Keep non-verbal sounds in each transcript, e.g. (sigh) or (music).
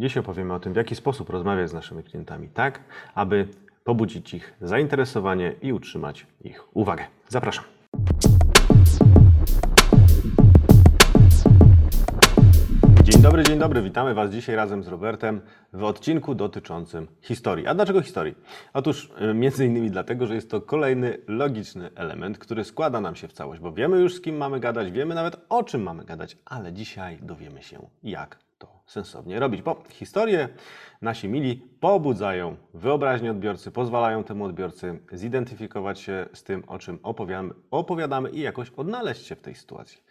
Dziś opowiemy o tym, w jaki sposób rozmawiać z naszymi klientami, tak aby pobudzić ich zainteresowanie i utrzymać ich uwagę. Zapraszam. Dzień dobry, dzień dobry. Witamy Was dzisiaj razem z Robertem w odcinku dotyczącym historii. A dlaczego historii? Otóż y, między innymi dlatego, że jest to kolejny logiczny element, który składa nam się w całość, bo wiemy już z kim mamy gadać, wiemy nawet o czym mamy gadać, ale dzisiaj dowiemy się jak to sensownie robić, bo historie nasi mili pobudzają wyobraźnię odbiorcy, pozwalają temu odbiorcy zidentyfikować się z tym, o czym opowiadamy, opowiadamy i jakoś odnaleźć się w tej sytuacji.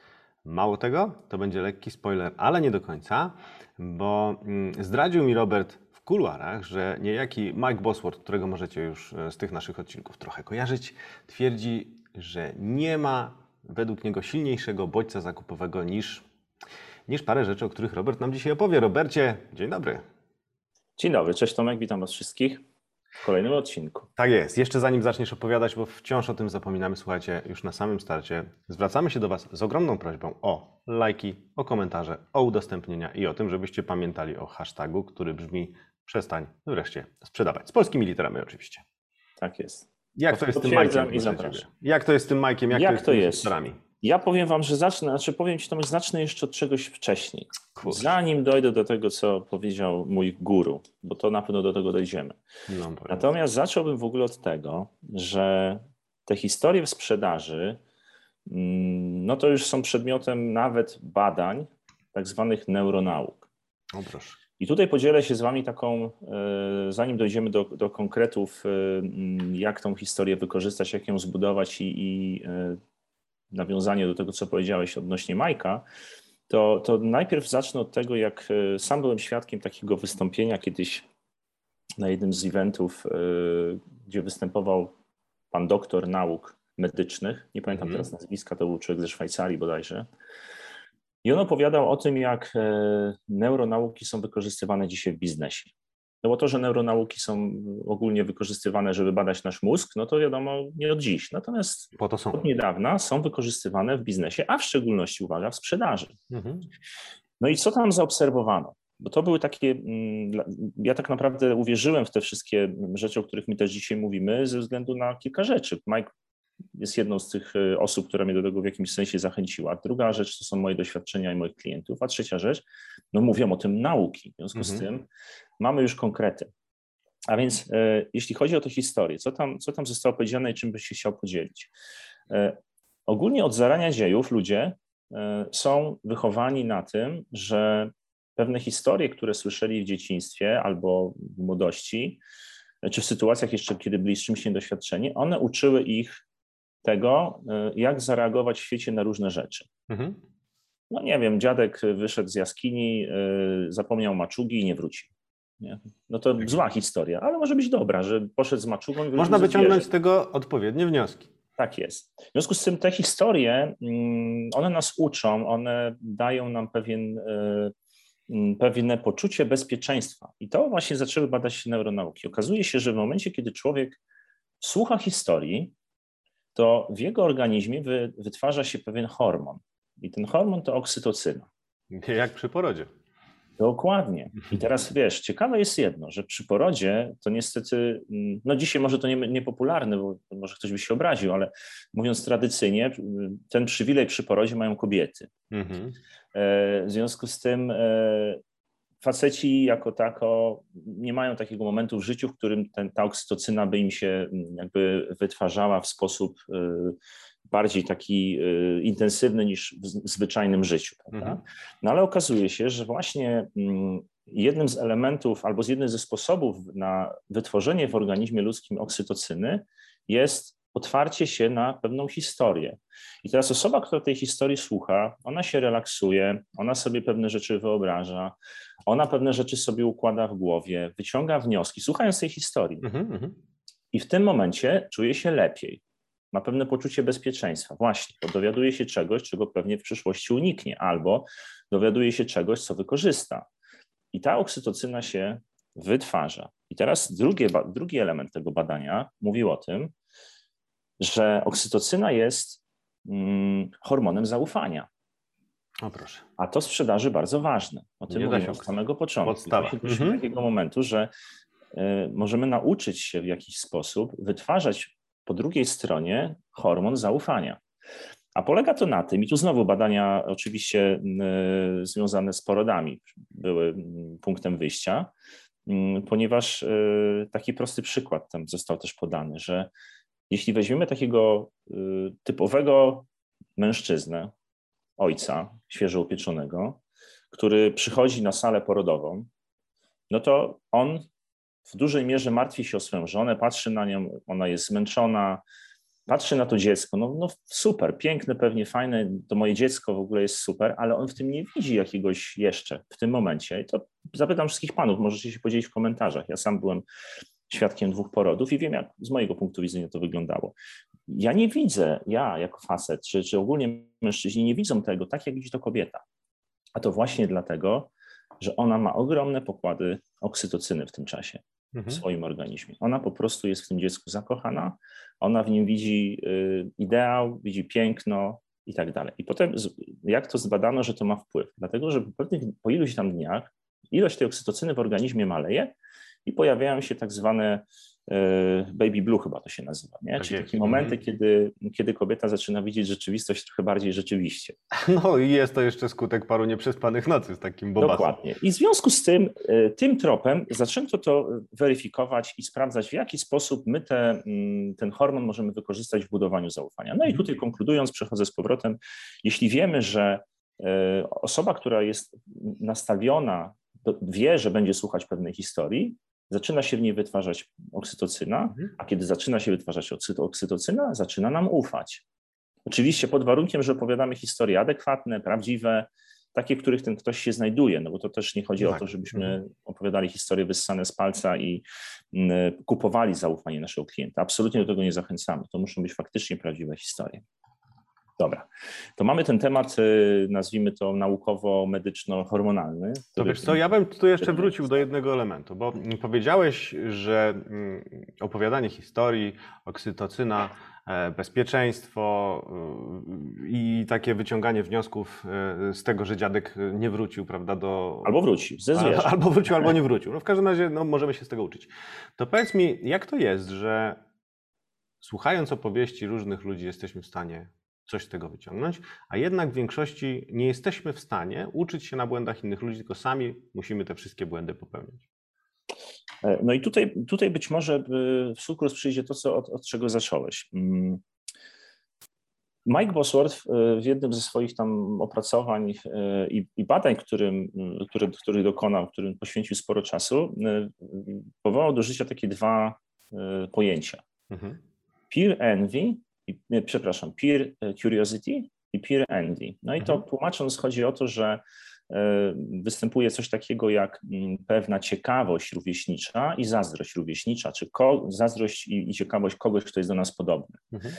Mało tego, to będzie lekki spoiler, ale nie do końca, bo mm, zdradził mi Robert w kuluarach, że niejaki Mike Bosworth, którego możecie już e, z tych naszych odcinków trochę kojarzyć, twierdzi, że nie ma według niego silniejszego bodźca zakupowego niż, niż parę rzeczy, o których Robert nam dzisiaj opowie. Robercie, dzień dobry. Dzień dobry, cześć Tomek, witam Was wszystkich w kolejnym odcinku. Tak jest. Jeszcze zanim zaczniesz opowiadać, bo wciąż o tym zapominamy, słuchajcie, już na samym starcie, zwracamy się do Was z ogromną prośbą o lajki, o komentarze, o udostępnienia i o tym, żebyście pamiętali o hashtagu, który brzmi przestań wreszcie sprzedawać. Z polskimi literami oczywiście. Tak jest. Jak to jest z tym Majkiem? Jak to jest z tym Majkiem? Jak, to jest, to z jest? literami? Ja powiem Wam, że zacznę, znaczy powiem Ci Tomek, zacznę jeszcze od czegoś wcześniej. Kurczę. Zanim dojdę do tego, co powiedział mój guru, bo to na pewno do tego dojdziemy. No. Natomiast zacząłbym w ogóle od tego, że te historie w sprzedaży, mm, no to już są przedmiotem nawet badań, tak zwanych neuronauk. O proszę. I tutaj podzielę się z Wami taką, e, zanim dojdziemy do, do konkretów, e, jak tą historię wykorzystać, jak ją zbudować i, i e, nawiązanie do tego, co powiedziałeś odnośnie Majka, to, to najpierw zacznę od tego, jak sam byłem świadkiem takiego wystąpienia kiedyś na jednym z eventów, gdzie występował pan doktor nauk medycznych, nie pamiętam Mhm. teraz nazwiska, to był człowiek ze Szwajcarii bodajże, i on opowiadał o tym, jak e, neuronauki są wykorzystywane dzisiaj w biznesie. No bo to, że neuronauki są ogólnie wykorzystywane, żeby badać nasz mózg, no to wiadomo nie od dziś. Natomiast Po to są. od niedawna są wykorzystywane w biznesie, a w szczególności, uwaga, w sprzedaży. Mhm. No i co tam zaobserwowano? Bo to były takie, mm, ja tak naprawdę uwierzyłem w te wszystkie rzeczy, o których my też dzisiaj mówimy, ze względu na kilka rzeczy. Mike jest jedną z tych e, osób, która mnie do tego w jakimś sensie zachęciła. Druga rzecz to są moje doświadczenia i moich klientów, a trzecia rzecz, no mówią o tym nauki. W związku z Mhm. tym mamy już konkrety. A więc e, jeśli chodzi o tę historię, co tam, co tam zostało powiedziane i czym byś się chciał podzielić? E, ogólnie od zarania dziejów ludzie e, są wychowani na tym, że pewne historie, które słyszeli w dzieciństwie albo w młodości, czy w sytuacjach jeszcze, kiedy byli z czymś niedoświadczeni, one uczyły ich tego, e, jak zareagować w świecie na różne rzeczy. Mhm. No nie wiem, dziadek wyszedł z jaskini, e, zapomniał maczugi i nie wrócił. Nie? No to zła historia, ale może być dobra, że poszedł z maczugą i Można wyciągnąć z tego odpowiednie wnioski. Tak jest. W związku z tym te historie, mm, one nas uczą, one dają nam pewien, e, mm, pewne poczucie bezpieczeństwa. I to właśnie zaczęły badać neuronauki. Okazuje się, że w momencie, kiedy człowiek słucha historii, to w jego organizmie wy, wytwarza się pewien hormon. I ten hormon to oksytocyna. Jak przy porodzie. Dokładnie. I teraz wiesz, ciekawe jest jedno, że przy porodzie to niestety, mm, no dzisiaj może to nie, niepopularne, bo może ktoś by się obraził, ale mówiąc tradycyjnie, ten przywilej przy porodzie mają kobiety. Mhm. E, W związku z tym e, faceci jako tako nie mają takiego momentu w życiu, w którym ten, ta oksytocyna by im się mm, jakby wytwarzała w sposób e, bardziej taki e, intensywny niż w zwyczajnym życiu. Prawda? Mhm. No ale okazuje się, że właśnie mm, jednym z elementów albo z jednym ze sposobów na wytworzenie w organizmie ludzkim oksytocyny jest otwarcie się na pewną historię. I teraz osoba, która tej historii słucha, ona się relaksuje, ona sobie pewne rzeczy wyobraża, ona pewne rzeczy sobie układa w głowie, wyciąga wnioski, słuchając tej historii. Mhm. Mhm. I w tym momencie czuje się lepiej. Ma pewne poczucie bezpieczeństwa. Właśnie, bo dowiaduje się czegoś, czego pewnie w przyszłości uniknie, albo dowiaduje się czegoś, co wykorzysta. I ta oksytocyna się wytwarza. I teraz drugie, drugi element tego badania mówił o tym, że oksytocyna jest mm, hormonem zaufania. O proszę. A to sprzedaży bardzo ważne. O tym mówimy od samego początku. Podstawa. Doszliśmy Mhm. takiego momentu, że y, możemy nauczyć się w jakiś sposób wytwarzać po drugiej stronie hormon zaufania. A polega to na tym, i tu znowu badania oczywiście y, związane z porodami były mm, punktem wyjścia, mm, ponieważ y, taki prosty przykład tam został też podany, że jeśli weźmiemy takiego y, typowego mężczyznę, ojca świeżo upieczonego, który przychodzi na salę porodową, no to on w dużej mierze martwi się o swoją żonę, patrzy na nią, ona jest zmęczona, patrzy na to dziecko, no, no super, piękne, pewnie fajne, to moje dziecko w ogóle jest super, ale on w tym nie widzi jakiegoś jeszcze w tym momencie. I to zapytam wszystkich panów, możecie się podzielić w komentarzach. Ja sam byłem świadkiem dwóch porodów i wiem, jak z mojego punktu widzenia to wyglądało. Ja nie widzę, ja jako facet, czy, czy ogólnie mężczyźni nie widzą tego tak, jak widzi to kobieta. A to właśnie dlatego, że ona ma ogromne pokłady oksytocyny w tym czasie w Mhm. swoim organizmie. Ona po prostu jest w tym dziecku zakochana, ona w nim widzi y, ideał, widzi piękno i tak dalej. I potem jak to zbadano, że to ma wpływ? Dlatego, że po, pewnych, po iluś tam dniach ilość tej oksytocyny w organizmie maleje i pojawiają się tak zwane y, baby blue chyba to się nazywa, nie? Tak Czyli takie momenty, Mhm. kiedy, kiedy kobieta zaczyna widzieć rzeczywistość trochę bardziej rzeczywiście. (laughs) No i jest to jeszcze skutek paru nieprzespanych nocy z takim bobasem. Dokładnie. I w związku z tym, y, tym tropem zaczęto to weryfikować i sprawdzać, w jaki sposób my te, mm, ten hormon możemy wykorzystać w budowaniu zaufania. No i tutaj konkludując, przechodzę z powrotem, jeśli wiemy, że y, osoba, która jest nastawiona, wie, że będzie słuchać pewnej historii, zaczyna się w niej wytwarzać oksytocyna, Mhm. a kiedy zaczyna się wytwarzać oksyto- oksytocyna, zaczyna nam ufać. Oczywiście pod warunkiem, że opowiadamy historie adekwatne, prawdziwe, takie, w których ten ktoś się znajduje, no bo to też nie chodzi o Tak. to, żebyśmy opowiadali historie wyssane z palca i mm, kupowali zaufanie naszego klienta. Absolutnie do tego nie zachęcamy. To muszą być faktycznie prawdziwe historie. Dobra, to mamy ten temat, y, nazwijmy to naukowo-medyczno-hormonalny. To wiesz co, ja bym tu jeszcze wrócił do jednego elementu, bo powiedziałeś, że mm, opowiadanie historii, oksytocyna, e, bezpieczeństwo y, i takie wyciąganie wniosków e, z tego, że dziadek nie wrócił, prawda, do... Albo wróci, ze zwierząt. Albo wrócił, albo nie wrócił. No w każdym razie no, możemy się z tego uczyć. To powiedz mi, jak to jest, że słuchając opowieści różnych ludzi jesteśmy w stanie coś z tego wyciągnąć, a jednak w większości nie jesteśmy w stanie uczyć się na błędach innych ludzi, tylko sami musimy te wszystkie błędy popełniać. E, No i tutaj, tutaj być może y, w sukurs przyjdzie to, co, od, od czego zacząłeś. Mm. Mike Bosworth y, w jednym ze swoich tam opracowań i, i badań, którym, który, który dokonał, którym poświęcił sporo czasu, powołał do życia takie dwa pojęcia. Mhm. Peer envy, i, przepraszam, peer e, curiosity i peer envy. No i to Mhm. tłumacząc chodzi o to, że e, występuje coś takiego jak mm, pewna ciekawość rówieśnicza i zazdrość rówieśnicza, czy zazdrość i, i ciekawość kogoś, kto jest do nas podobny. Mhm.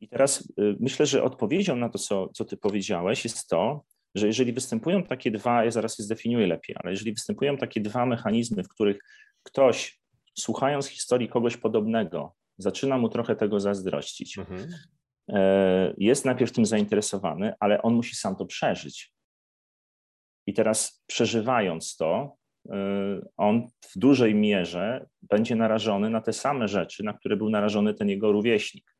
I teraz y, myślę, że odpowiedzią na to, co, co ty powiedziałeś, jest to, że jeżeli występują takie dwa, ja zaraz je zdefiniuję lepiej, ale jeżeli występują takie dwa mechanizmy, w których ktoś, słuchając historii kogoś podobnego, zaczyna mu trochę tego zazdrościć, Mhm. e, jest najpierw tym zainteresowany, ale on musi sam to przeżyć. I teraz przeżywając to, y, on w dużej mierze będzie narażony na te same rzeczy, na które był narażony ten jego rówieśnik.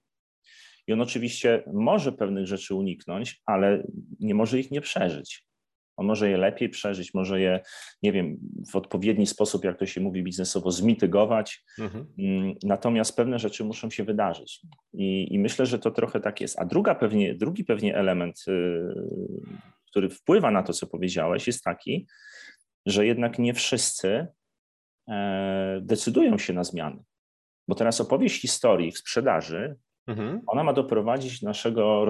I on oczywiście może pewnych rzeczy uniknąć, ale nie może ich nie przeżyć. On może je lepiej przeżyć, może je, nie wiem, w odpowiedni sposób, jak to się mówi biznesowo, zmitygować, Mhm. Mm, Natomiast pewne rzeczy muszą się wydarzyć. I, I myślę, że to trochę tak jest. A druga pewnie, drugi pewnie element, y, który wpływa na to, co powiedziałeś, jest taki, że jednak nie wszyscy e, decydują się na zmiany. Bo teraz opowieść historii w sprzedaży, Mhm. ona ma doprowadzić naszego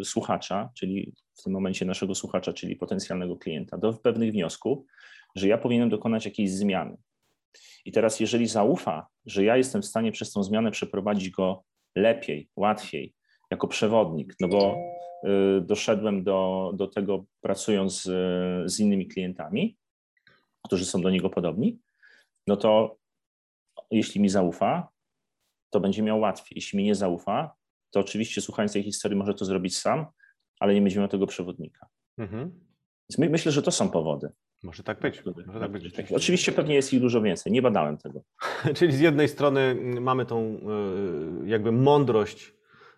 y, słuchacza, czyli w tym momencie naszego słuchacza, czyli potencjalnego klienta, do pewnych wniosków, że ja powinienem dokonać jakiejś zmiany. I teraz, jeżeli zaufa, że ja jestem w stanie przez tą zmianę przeprowadzić go lepiej, łatwiej, jako przewodnik, no bo y, doszedłem do, do tego pracując z innymi klientami, którzy są do niego podobni, no to jeśli mi zaufa, to będzie miał łatwiej. Jeśli mi nie zaufa, to oczywiście słuchając tej historii może to zrobić sam, ale nie będzie miał tego przewodnika. Mhm. Więc my, myślę, że to są powody. Może tak być. Może tak być. Oczywiście pewnie jest ich dużo więcej, nie badałem tego. (laughs) Czyli z jednej strony mamy tą e, jakby mądrość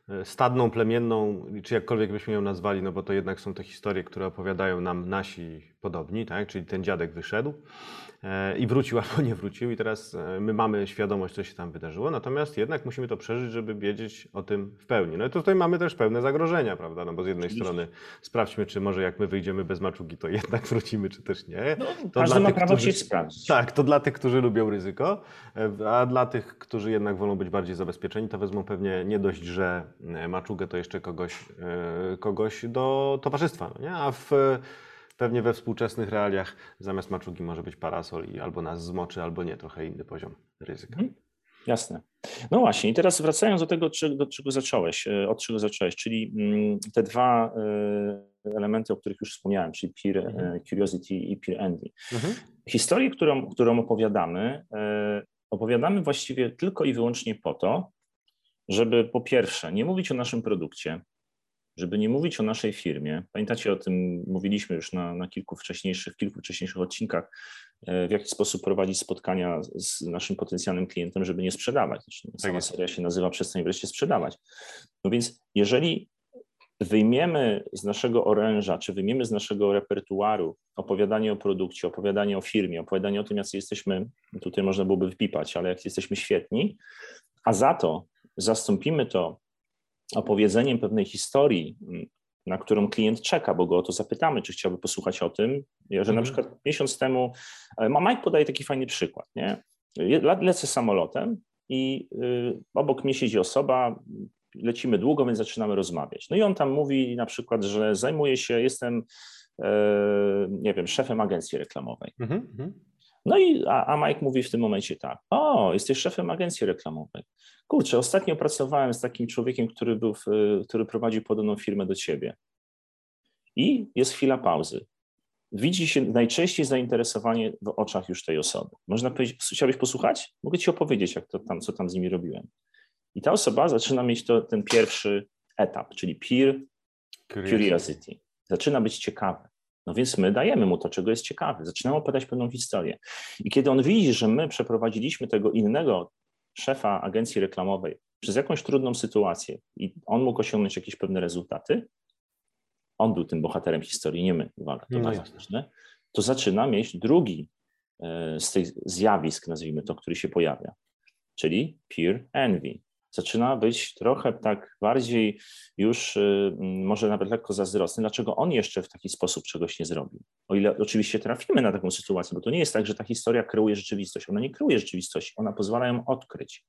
e, stadną, plemienną, czy jakkolwiek byśmy ją nazwali, no bo to jednak są te historie, które opowiadają nam nasi podobni, tak? czyli ten dziadek wyszedł i wrócił (laughs) albo nie wrócił i teraz e, my mamy świadomość, co się tam wydarzyło, natomiast jednak musimy to przeżyć, żeby wiedzieć o tym w pełni. No i tutaj mamy też pewne zagrożenia, prawda, no bo z jednej Oczywiście. strony sprawdźmy, czy może jak my wyjdziemy bez maczugi, to jednak (laughs) wrócimy, czy też nie. No, To każdy dla ma tych, prawo którzy- chcieć sprawdzić. Tak, to dla tych, którzy lubią ryzyko, e, a dla tych, którzy jednak wolą być bardziej zabezpieczeni, to wezmą pewnie nie dość, że e, maczugę, to jeszcze kogoś, e, kogoś do towarzystwa, no nie? a w, pewnie we współczesnych realiach zamiast maczugi może być parasol i albo nas zmoczy, albo nie, trochę inny poziom ryzyka. Mhm. Jasne. No właśnie, i teraz wracając do tego, czy- do czego zacząłeś, e, od czego zacząłeś, czyli mm, te dwa e, elementy, o których już wspomniałem, czyli peer e, Mhm. curiosity i peer envy. Mhm. Historię, którą, którą opowiadamy, opowiadamy właściwie tylko i wyłącznie po to, żeby po pierwsze nie mówić o naszym produkcie, żeby nie mówić o naszej firmie. Pamiętacie o tym, mówiliśmy już na, na kilku wcześniejszych, w kilku wcześniejszych odcinkach, e, w jaki sposób prowadzić spotkania z naszym potencjalnym klientem, żeby nie sprzedawać. Zresztą Sama jest. seria się nazywa Przestań wreszcie sprzedawać. No więc jeżeli wyjmiemy z naszego oręża, czy wyjmiemy z naszego repertuaru opowiadanie o produkcie, opowiadanie o firmie, opowiadanie o tym, jacy jesteśmy, tutaj można byłoby wpipać, ale jak jesteśmy świetni, a za to zastąpimy to opowiedzeniem pewnej historii, na którą klient czeka, bo go o to zapytamy, czy chciałby posłuchać o tym, że na Mhm. przykład miesiąc temu, e, Mike podaje taki fajny przykład, nie? Lecę samolotem i y, obok mnie siedzi osoba, lecimy długo, więc zaczynamy rozmawiać. No i on tam mówi na przykład, że zajmuje się, jestem, e, nie wiem, szefem agencji reklamowej. Mhm. No i a, a Mike mówi w tym momencie tak, o, jesteś szefem agencji reklamowej. Kurczę, ostatnio pracowałem z takim człowiekiem, który, był w, który prowadził podobną firmę do ciebie. I jest chwila pauzy. Widzi się najczęściej zainteresowanie w oczach już tej osoby. Można powiedzieć, chciałbyś posłuchać? Mogę ci opowiedzieć, jak to tam, co tam z nimi robiłem. I ta osoba zaczyna mieć to, ten pierwszy etap, czyli peer curiosity. Zaczyna być ciekawy. No więc my dajemy mu to, czego jest ciekawy. Zaczynamy opowiadać pewną historię. I kiedy on widzi, że my przeprowadziliśmy tego innego szefa agencji reklamowej przez jakąś trudną sytuację i on mógł osiągnąć jakieś pewne rezultaty, on był tym bohaterem historii, nie my, uwaga, to No bardzo ważne, to zaczyna mieć drugi e, z tych zjawisk, nazwijmy to, który się pojawia, czyli peer envy. Zaczyna być trochę tak bardziej już y, może nawet lekko zazdrosny, dlaczego on jeszcze w taki sposób czegoś nie zrobił. O ile oczywiście trafimy na taką sytuację, bo to nie jest tak, że ta historia kreuje rzeczywistość. Ona nie kreuje rzeczywistości, ona pozwala ją odkryć.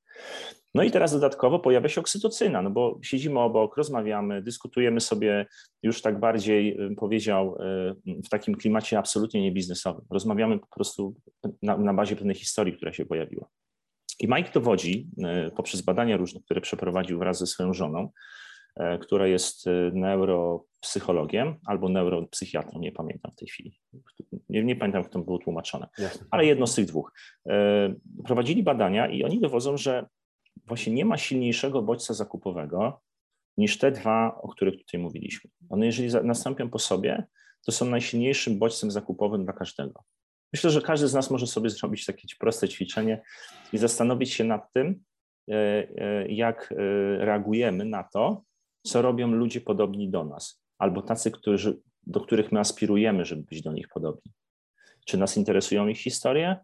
No i teraz dodatkowo pojawia się oksytocyna, no bo siedzimy obok, rozmawiamy, dyskutujemy sobie już tak bardziej, bym powiedział, y, w takim klimacie absolutnie niebiznesowym. Rozmawiamy po prostu na, na bazie pewnej historii, która się pojawiła. I Mike dowodzi y, poprzez badania różne, które przeprowadził wraz ze swoją żoną, y, która jest y, neuropsychologiem albo neuropsychiatrą, nie pamiętam w tej chwili. Nie, nie pamiętam, jak to było tłumaczone, Jasne. ale jedno z tych dwóch. Prowadzili badania i oni dowodzą, że właśnie nie ma silniejszego bodźca zakupowego niż te dwa, o których tutaj mówiliśmy. One, jeżeli nastąpią po sobie, to są najsilniejszym bodźcem zakupowym dla każdego. Myślę, że każdy z nas może sobie zrobić takie proste ćwiczenie i zastanowić się nad tym, e, e, jak e, reagujemy na to, co robią ludzie podobni do nas, albo tacy, którzy, do których my aspirujemy, żeby być do nich podobni. Czy nas interesują ich historie?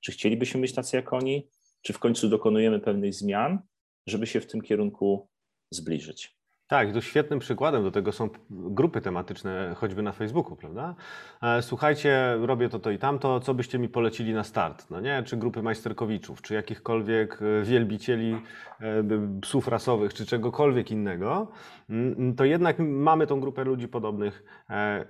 Czy chcielibyśmy być tacy jak oni? Czy w końcu dokonujemy pewnych zmian, żeby się w tym kierunku zbliżyć? Tak, tu świetnym przykładem do tego są grupy tematyczne, choćby na Facebooku, prawda? E, Słuchajcie, robię to, to i tamto, co byście mi polecili na start? No nie? Czy grupy majsterkowiczów, czy jakichkolwiek e, wielbicieli e, psów rasowych, czy czegokolwiek innego, to jednak mamy tą grupę ludzi podobnych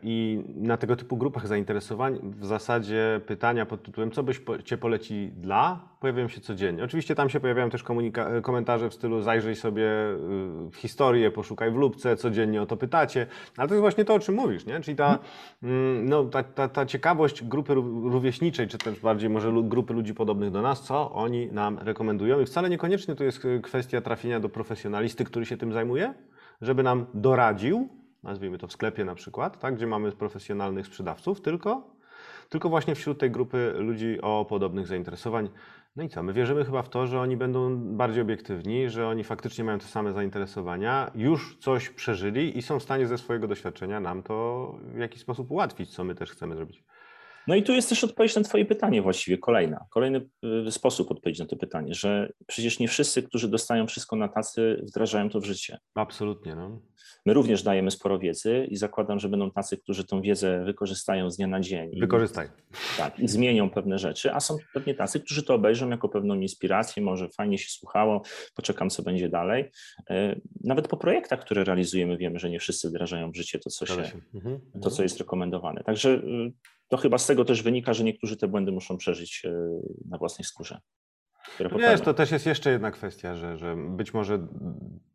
i na tego typu grupach zainteresowań w zasadzie pytania pod tytułem, co byś po- cię poleci dla, pojawiają się codziennie. Oczywiście tam się pojawiają też komunika- komentarze w stylu zajrzyj sobie y, w historię, poszukaj w lubce, codziennie o to pytacie, ale to jest właśnie to, o czym mówisz, nie? Czyli ta, mm, no, ta, ta, ta ciekawość grupy ró- rówieśniczej, czy też bardziej może grupy ludzi podobnych do nas, co oni nam rekomendują i wcale niekoniecznie to jest y, kwestia trafienia do profesjonalisty, który się tym zajmuje, żeby nam doradził, nazwijmy to w sklepie na przykład, tak, gdzie mamy profesjonalnych sprzedawców, tylko, tylko właśnie wśród tej grupy ludzi o podobnych zainteresowań. No i co? My wierzymy chyba w to, że oni będą bardziej obiektywni, że oni faktycznie mają te same zainteresowania, już coś przeżyli i są w stanie ze swojego doświadczenia nam to w jakiś sposób ułatwić, co my też chcemy zrobić. No i tu jest też odpowiedź na Twoje pytanie właściwie, kolejna. Kolejny y, sposób odpowiedzi na to pytanie, że przecież nie wszyscy, którzy dostają wszystko na tacy, wdrażają to w życie. Absolutnie. No. My również dajemy sporo wiedzy i zakładam, że będą tacy, którzy tą wiedzę wykorzystają z dnia na dzień. Wykorzystaj. I, tak, i zmienią pewne rzeczy, a są pewnie tacy, którzy to obejrzą jako pewną inspirację, może fajnie się słuchało, poczekam, co będzie dalej. Y, nawet po projektach, które realizujemy, wiemy, że nie wszyscy wdrażają w życie to, co, się. Mhm. to, co jest rekomendowane. Także y, to chyba z tego też wynika, że niektórzy te błędy muszą przeżyć e, na własnej skórze. Wiesz, to też jest jeszcze jedna kwestia, że, że być może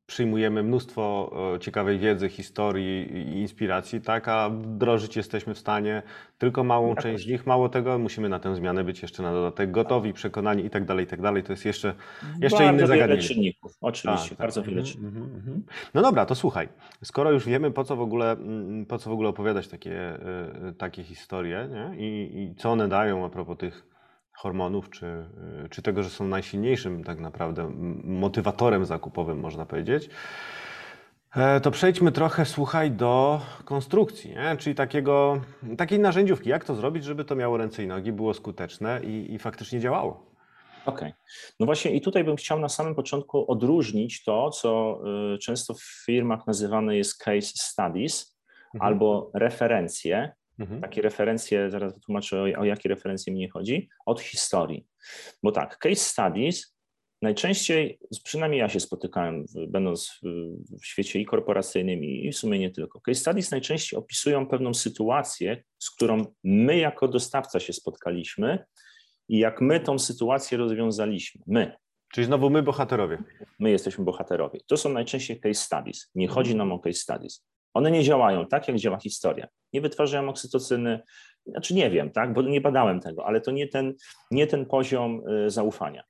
przyjmujemy mnóstwo ciekawej wiedzy, historii i inspiracji, tak, a wdrożyć jesteśmy w stanie tylko małą Jakoś. część z nich. Mało tego, musimy na tę zmianę być jeszcze na dodatek gotowi, przekonani i tak dalej, i tak dalej. To jest jeszcze, jeszcze bardzo inne zagadnienie. Wiele czynników, oczywiście, tak, bardzo tak. wiele mhm, czynników. Mhm, mhm. No dobra, to słuchaj, skoro już wiemy, po co w ogóle, mm, po co w ogóle opowiadać takie, e, e, takie historie nie? I, i co one dają a propos tych hormonów, czy, y, czy tego, że są najsilniejszym tak naprawdę motywatorem zakupowym, można powiedzieć, e, to przejdźmy trochę, słuchaj, do konstrukcji, nie? czyli takiego, takiej narzędziówki. Jak to zrobić, żeby to miało ręce i nogi, było skuteczne i, i faktycznie działało? Okej. Okay. No właśnie i tutaj bym chciał na samym początku odróżnić to, co y, często w firmach nazywane jest case studies mhm. albo referencje, Mhm. Takie referencje, zaraz wytłumaczę o, o jakie referencje mi chodzi, od historii. Bo tak, case studies najczęściej, przynajmniej ja się spotykałem, będąc w świecie i korporacyjnym, i w sumie nie tylko. Case studies najczęściej opisują pewną sytuację, z którą my jako dostawca się spotkaliśmy i jak my tą sytuację rozwiązaliśmy. My. Czyli znowu my bohaterowie. My jesteśmy bohaterowie. To są najczęściej case studies. Nie chodzi nam o case studies. One nie działają tak, jak działa historia. Nie wytwarzają oksytocyny, znaczy nie wiem, tak, bo nie badałem tego, ale to nie ten, nie ten poziom y, zaufania.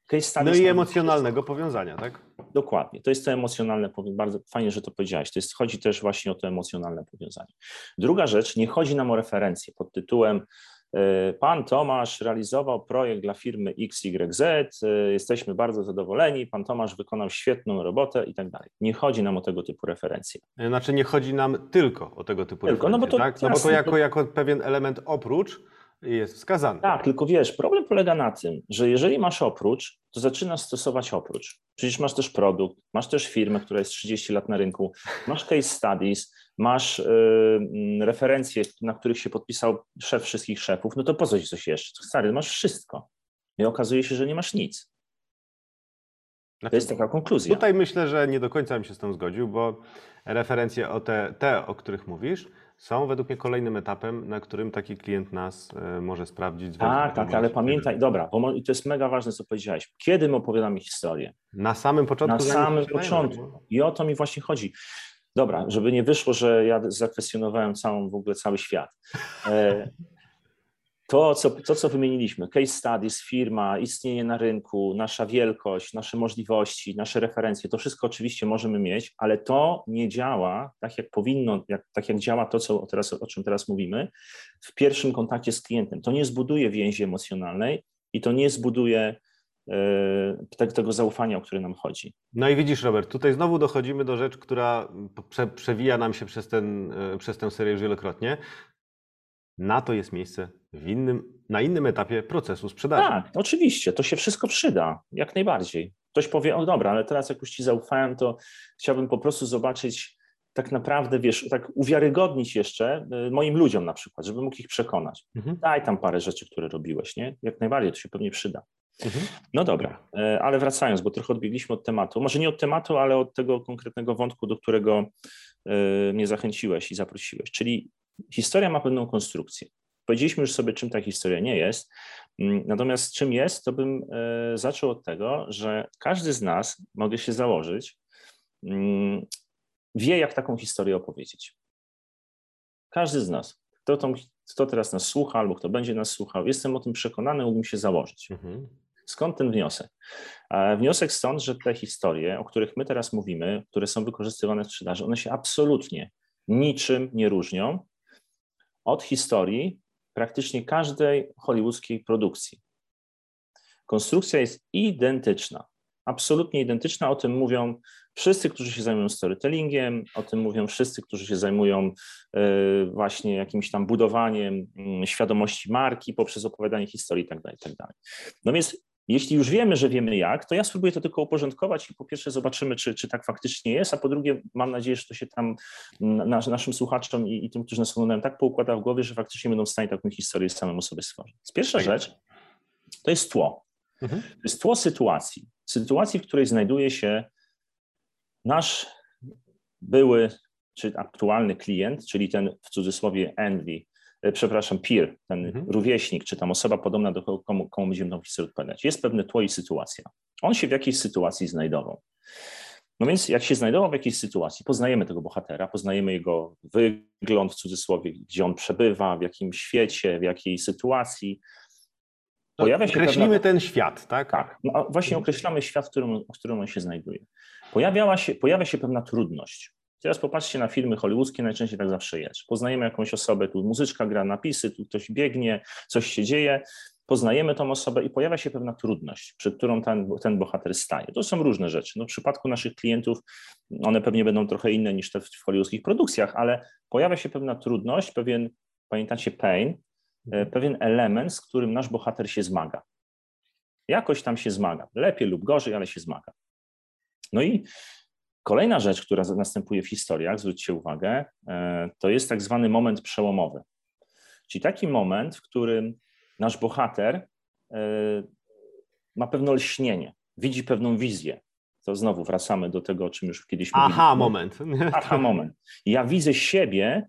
no i emocjonalnego powiązania, tak? Dokładnie. To jest to emocjonalne, bardzo fajnie, że to powiedziałeś. To jest, chodzi też właśnie o to emocjonalne powiązanie. Druga rzecz, nie chodzi nam o referencję pod tytułem pan Tomasz realizował projekt dla firmy XYZ, e, jesteśmy bardzo zadowoleni, pan Tomasz wykonał świetną robotę i tak dalej. Nie chodzi nam o tego typu referencje. Znaczy nie chodzi nam tylko o tego typu tylko, referencje, no bo to, tak? No bo to jako, jako pewien element oprócz jest wskazany. Tak, tylko wiesz, problem polega na tym, że jeżeli masz oprócz, to zaczynasz stosować oprócz. Przecież masz też produkt, masz też firmę, która jest 30 lat na rynku, masz case studies, masz yy, referencje, na których się podpisał szef wszystkich szefów, no to po co ci coś jeszcze? Stary, masz wszystko. I okazuje się, że nie masz nic. To jest taka konkluzja. Tutaj myślę, że nie do końca bym się z tym zgodził, bo referencje o te, te o których mówisz, są według mnie kolejnym etapem, na którym taki klient nas e, może sprawdzić. Tak, tak, ale pamiętaj, dobra, bo to jest mega ważne, co powiedziałeś. Kiedy my opowiadamy historię? Na samym początku. Na samym początku. I o to mi właśnie chodzi. Dobra, żeby nie wyszło, że ja zakwestionowałem całą, w ogóle cały świat. E, to co, to, co wymieniliśmy, case studies, firma, istnienie na rynku, nasza wielkość, nasze możliwości, nasze referencje, to wszystko oczywiście możemy mieć, ale to nie działa tak, jak powinno, jak, tak jak działa to, co teraz, o czym teraz mówimy, w pierwszym kontakcie z klientem. To nie zbuduje więzi emocjonalnej i to nie zbuduje tego zaufania, o które nam chodzi. No i widzisz, Robert, tutaj znowu dochodzimy do rzeczy, która prze, przewija nam się przez, ten, e, przez tę serię już wielokrotnie. Na to jest miejsce w innym, na innym etapie procesu sprzedaży. Tak, oczywiście, to się wszystko przyda, jak najbardziej. Ktoś powie, o dobra, ale teraz jak już Ci zaufałem, to chciałbym po prostu zobaczyć tak naprawdę, wiesz, tak uwiarygodnić jeszcze y, moim ludziom na przykład, żeby mógł ich przekonać. Mhm. Daj tam parę rzeczy, które robiłeś, nie? Jak najbardziej, to się pewnie przyda. Mhm. No dobra, y, ale wracając, bo trochę odbiegliśmy od tematu, może nie od tematu, ale od tego konkretnego wątku, do którego y, mnie zachęciłeś i zaprosiłeś, czyli historia ma pewną konstrukcję. Powiedzieliśmy już sobie, czym ta historia nie jest. Mm, natomiast czym jest, to bym e, zaczął od tego, że każdy z nas, mogę się założyć, mm, wie, jak taką historię opowiedzieć. Każdy z nas. Kto, tą, kto teraz nas słucha, albo kto będzie nas słuchał, jestem o tym przekonany, mógłbym się założyć. Mhm. Skąd ten wniosek? Wniosek stąd, że te historie, o których my teraz mówimy, które są wykorzystywane w sprzedaży, one się absolutnie niczym nie różnią od historii praktycznie każdej hollywoodzkiej produkcji. Konstrukcja jest identyczna, absolutnie identyczna. O tym mówią wszyscy, którzy się zajmują storytellingiem, o tym mówią wszyscy, którzy się zajmują e, właśnie jakimś tam budowaniem mm, świadomości marki poprzez opowiadanie historii itd. Tak itd. Tak no więc jeśli już wiemy, że wiemy jak, to ja spróbuję to tylko uporządkować i po pierwsze zobaczymy, czy, czy tak faktycznie jest, a po drugie mam nadzieję, że to się tam nas, naszym słuchaczom i, i, tym, którzy nas oglądają, tak poukłada w głowie, że faktycznie będą w stanie taką historię samemu sobie stworzyć. Pierwsza tak rzecz to jest tło. Mhm. To jest tło sytuacji. Sytuacji, w której znajduje się nasz były czy aktualny klient, czyli ten w cudzysłowie envy, przepraszam, peer, ten mhm. rówieśnik, czy tam osoba podobna do komu, komu będziemy tą historię odpowiadać. Jest pewne tło i sytuacja. On się w jakiejś sytuacji znajdował. No więc jak się znajdował w jakiejś sytuacji, poznajemy tego bohatera, poznajemy jego wygląd w cudzysłowie, gdzie on przebywa, w jakim świecie, w jakiej sytuacji. Pojawia Określimy pewna... ten świat, tak? Tak, no, właśnie mhm. określamy świat, w którym, w którym on się znajduje. Pojawiała się, pojawia się pewna trudność. Teraz popatrzcie na filmy hollywoodzkie, najczęściej tak zawsze jest. Poznajemy jakąś osobę, tu muzyczka gra napisy, tu ktoś biegnie, coś się dzieje, poznajemy tą osobę i pojawia się pewna trudność, przed którą ten, ten bohater staje. To są różne rzeczy. No, w przypadku naszych klientów one pewnie będą trochę inne niż te w hollywoodzkich produkcjach, ale pojawia się pewna trudność, pewien, pamiętacie, pain, e, pewien element, z którym nasz bohater się zmaga. Jakoś tam się zmaga. Lepiej lub gorzej, ale się zmaga. No i Kolejna rzecz, która następuje w historiach, zwróćcie uwagę, e, to jest tak zwany moment przełomowy. Czyli taki moment, w którym nasz bohater e, ma pewne lśnienie, widzi pewną wizję. To znowu wracamy do tego, o czym już kiedyś mówiliśmy. Aha, moment. (laughs) Aha, moment. Ja widzę siebie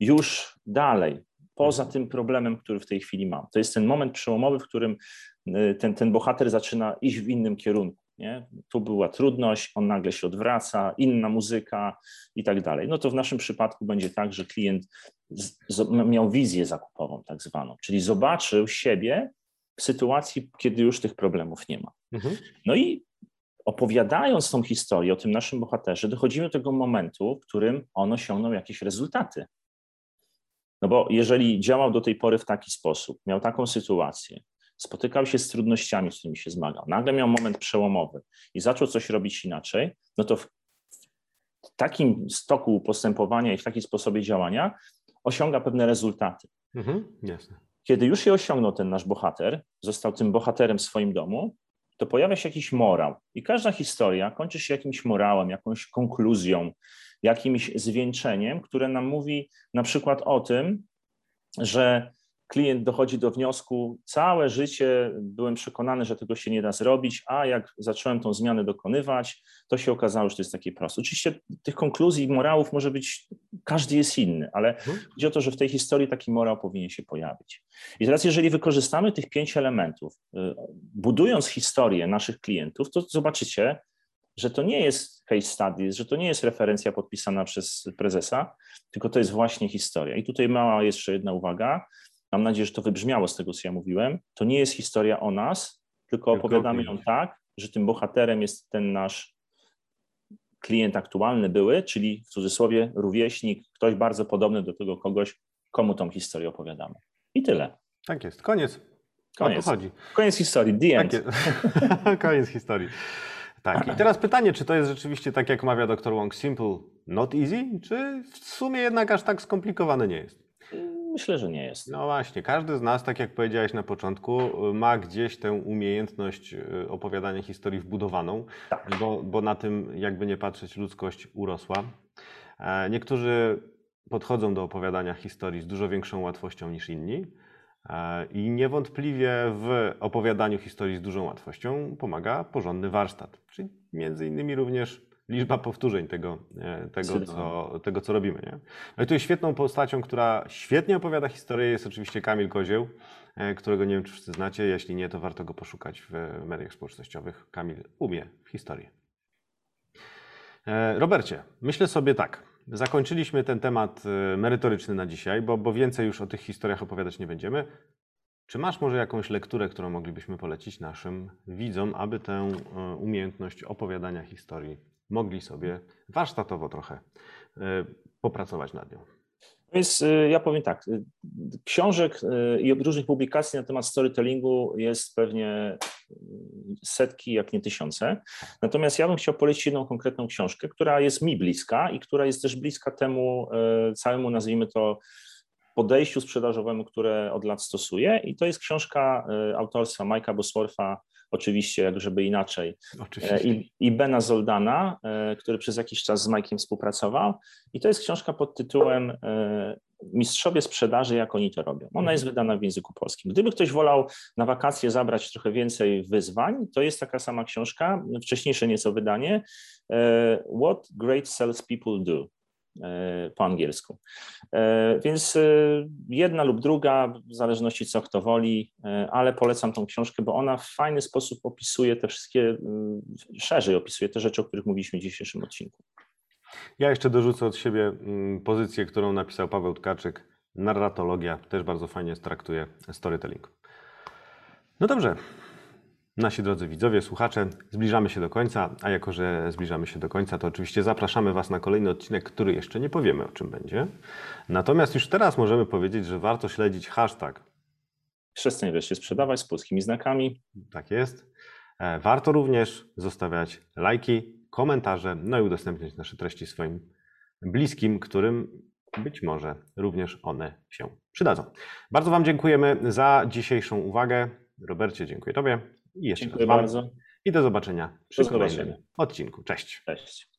już dalej, poza tym problemem, który w tej chwili mam. To jest ten moment przełomowy, w którym e, ten, ten bohater zaczyna iść w innym kierunku. Nie? Tu była trudność, on nagle się odwraca, inna muzyka i tak dalej. No to w naszym przypadku będzie tak, że klient miał wizję zakupową, tak zwaną, czyli zobaczył siebie w sytuacji, kiedy już tych problemów nie ma. Mhm. No i opowiadając tą historię o tym naszym bohaterze, dochodzimy do tego momentu, w którym on osiągnął jakieś rezultaty. No bo jeżeli działał do tej pory w taki sposób, miał taką sytuację, spotykał się z trudnościami, z którymi się zmagał, nagle miał moment przełomowy i zaczął coś robić inaczej, no to w takim stoku postępowania i w takim sposobie działania osiąga pewne rezultaty. Mhm, jasne. Kiedy już je osiągnął ten nasz bohater, został tym bohaterem w swoim domu, to pojawia się jakiś morał. I każda historia kończy się jakimś morałem, jakąś konkluzją, jakimś zwieńczeniem, które nam mówi na przykład o tym, że klient dochodzi do wniosku, całe życie byłem przekonany, że tego się nie da zrobić, a jak zacząłem tą zmianę dokonywać, to się okazało, że to jest takie proste. Oczywiście tych konkluzji i morałów może być, każdy jest inny, ale mhm. chodzi o to, że w tej historii taki morał powinien się pojawić. I teraz, jeżeli wykorzystamy tych pięć elementów, y, budując historię naszych klientów, to zobaczycie, że to nie jest case studies, że to nie jest referencja podpisana przez prezesa, tylko to jest właśnie historia. I tutaj mała jeszcze jedna uwaga mam nadzieję, że to wybrzmiało z tego, co ja mówiłem, to nie jest historia o nas, tylko opowiadamy ją tak, że tym bohaterem jest ten nasz klient aktualny były, czyli w cudzysłowie rówieśnik, ktoś bardzo podobny do tego kogoś, komu tą historię opowiadamy. I tyle. Tak jest. Koniec. Koniec. chodzi. Koniec historii. The end. Tak (laughs) Koniec historii. Tak. I teraz pytanie, czy to jest rzeczywiście tak, jak mawia dr Wong, simple, not easy, czy w sumie jednak aż tak skomplikowane nie jest? Myślę, że nie jest. No właśnie, każdy z nas, tak jak powiedziałeś na początku, ma gdzieś tę umiejętność y, opowiadania historii wbudowaną, tak. bo, bo na tym, jakby nie patrzeć, ludzkość urosła. E, niektórzy podchodzą do opowiadania historii z dużo większą łatwością niż inni. E, I niewątpliwie w opowiadaniu historii z dużą łatwością pomaga porządny warsztat, czyli między innymi również liczba powtórzeń tego, e, tego, co, tego co robimy. Nie? No i tu jest świetną postacią, która świetnie opowiada historię, jest oczywiście Kamil Kozieł, e, którego nie wiem, czy wszyscy znacie. Jeśli nie, to warto go poszukać w mediach społecznościowych. Kamil umie historię. E, Robercie, myślę sobie tak. Zakończyliśmy ten temat merytoryczny na dzisiaj, bo, bo więcej już o tych historiach opowiadać nie będziemy. Czy masz może jakąś lekturę, którą moglibyśmy polecić naszym widzom, aby tę umiejętność opowiadania historii mogli sobie warsztatowo trochę popracować nad nią? Więc y, ja powiem tak, y, książek i różnych publikacji na temat storytellingu jest pewnie setki, jak nie tysiące. Natomiast ja bym chciał polecić jedną konkretną książkę, która jest mi bliska i która jest też bliska temu całemu, nazwijmy to, podejściu sprzedażowemu, które od lat stosuję. I to jest książka autorstwa Majka Boswortha, oczywiście, jak żeby inaczej, oczywiście. I, i Bena Zoldana, który przez jakiś czas z Majkiem współpracował. I to jest książka pod tytułem Mistrzowie sprzedaży, jak oni to robią. Ona jest wydana w języku polskim. Gdyby ktoś wolał na wakacje zabrać trochę więcej wyzwań, to jest taka sama książka, wcześniejsze nieco wydanie, What Great Salespeople Do E, po angielsku. E, więc e, jedna lub druga, w zależności co kto woli, ale polecam tą książkę, bo ona w fajny sposób opisuje te wszystkie, szerzej opisuje te rzeczy, o których mówiliśmy w dzisiejszym odcinku. Ja jeszcze dorzucę od siebie mm, pozycję, którą napisał Paweł Tkaczyk. Narratologia też bardzo fajnie traktuje storytelling. No dobrze, Nasi drodzy widzowie, słuchacze, zbliżamy się do końca, a jako że zbliżamy się do końca, to oczywiście zapraszamy Was na kolejny odcinek, który jeszcze nie powiemy o czym będzie. Natomiast już teraz możemy powiedzieć, że warto śledzić hashtag. Przestań wreszcie sprzedawać z polskimi znakami. Tak jest. E, warto również zostawiać lajki, komentarze, no i udostępniać nasze treści swoim bliskim, którym być może również one się przydadzą. Bardzo Wam dziękujemy za dzisiejszą uwagę. Robercie, dziękuję Tobie. I jeszcze Dziękuję bardzo. I do zobaczenia przy do kolejnym zobaczenia. odcinku. Cześć. Cześć.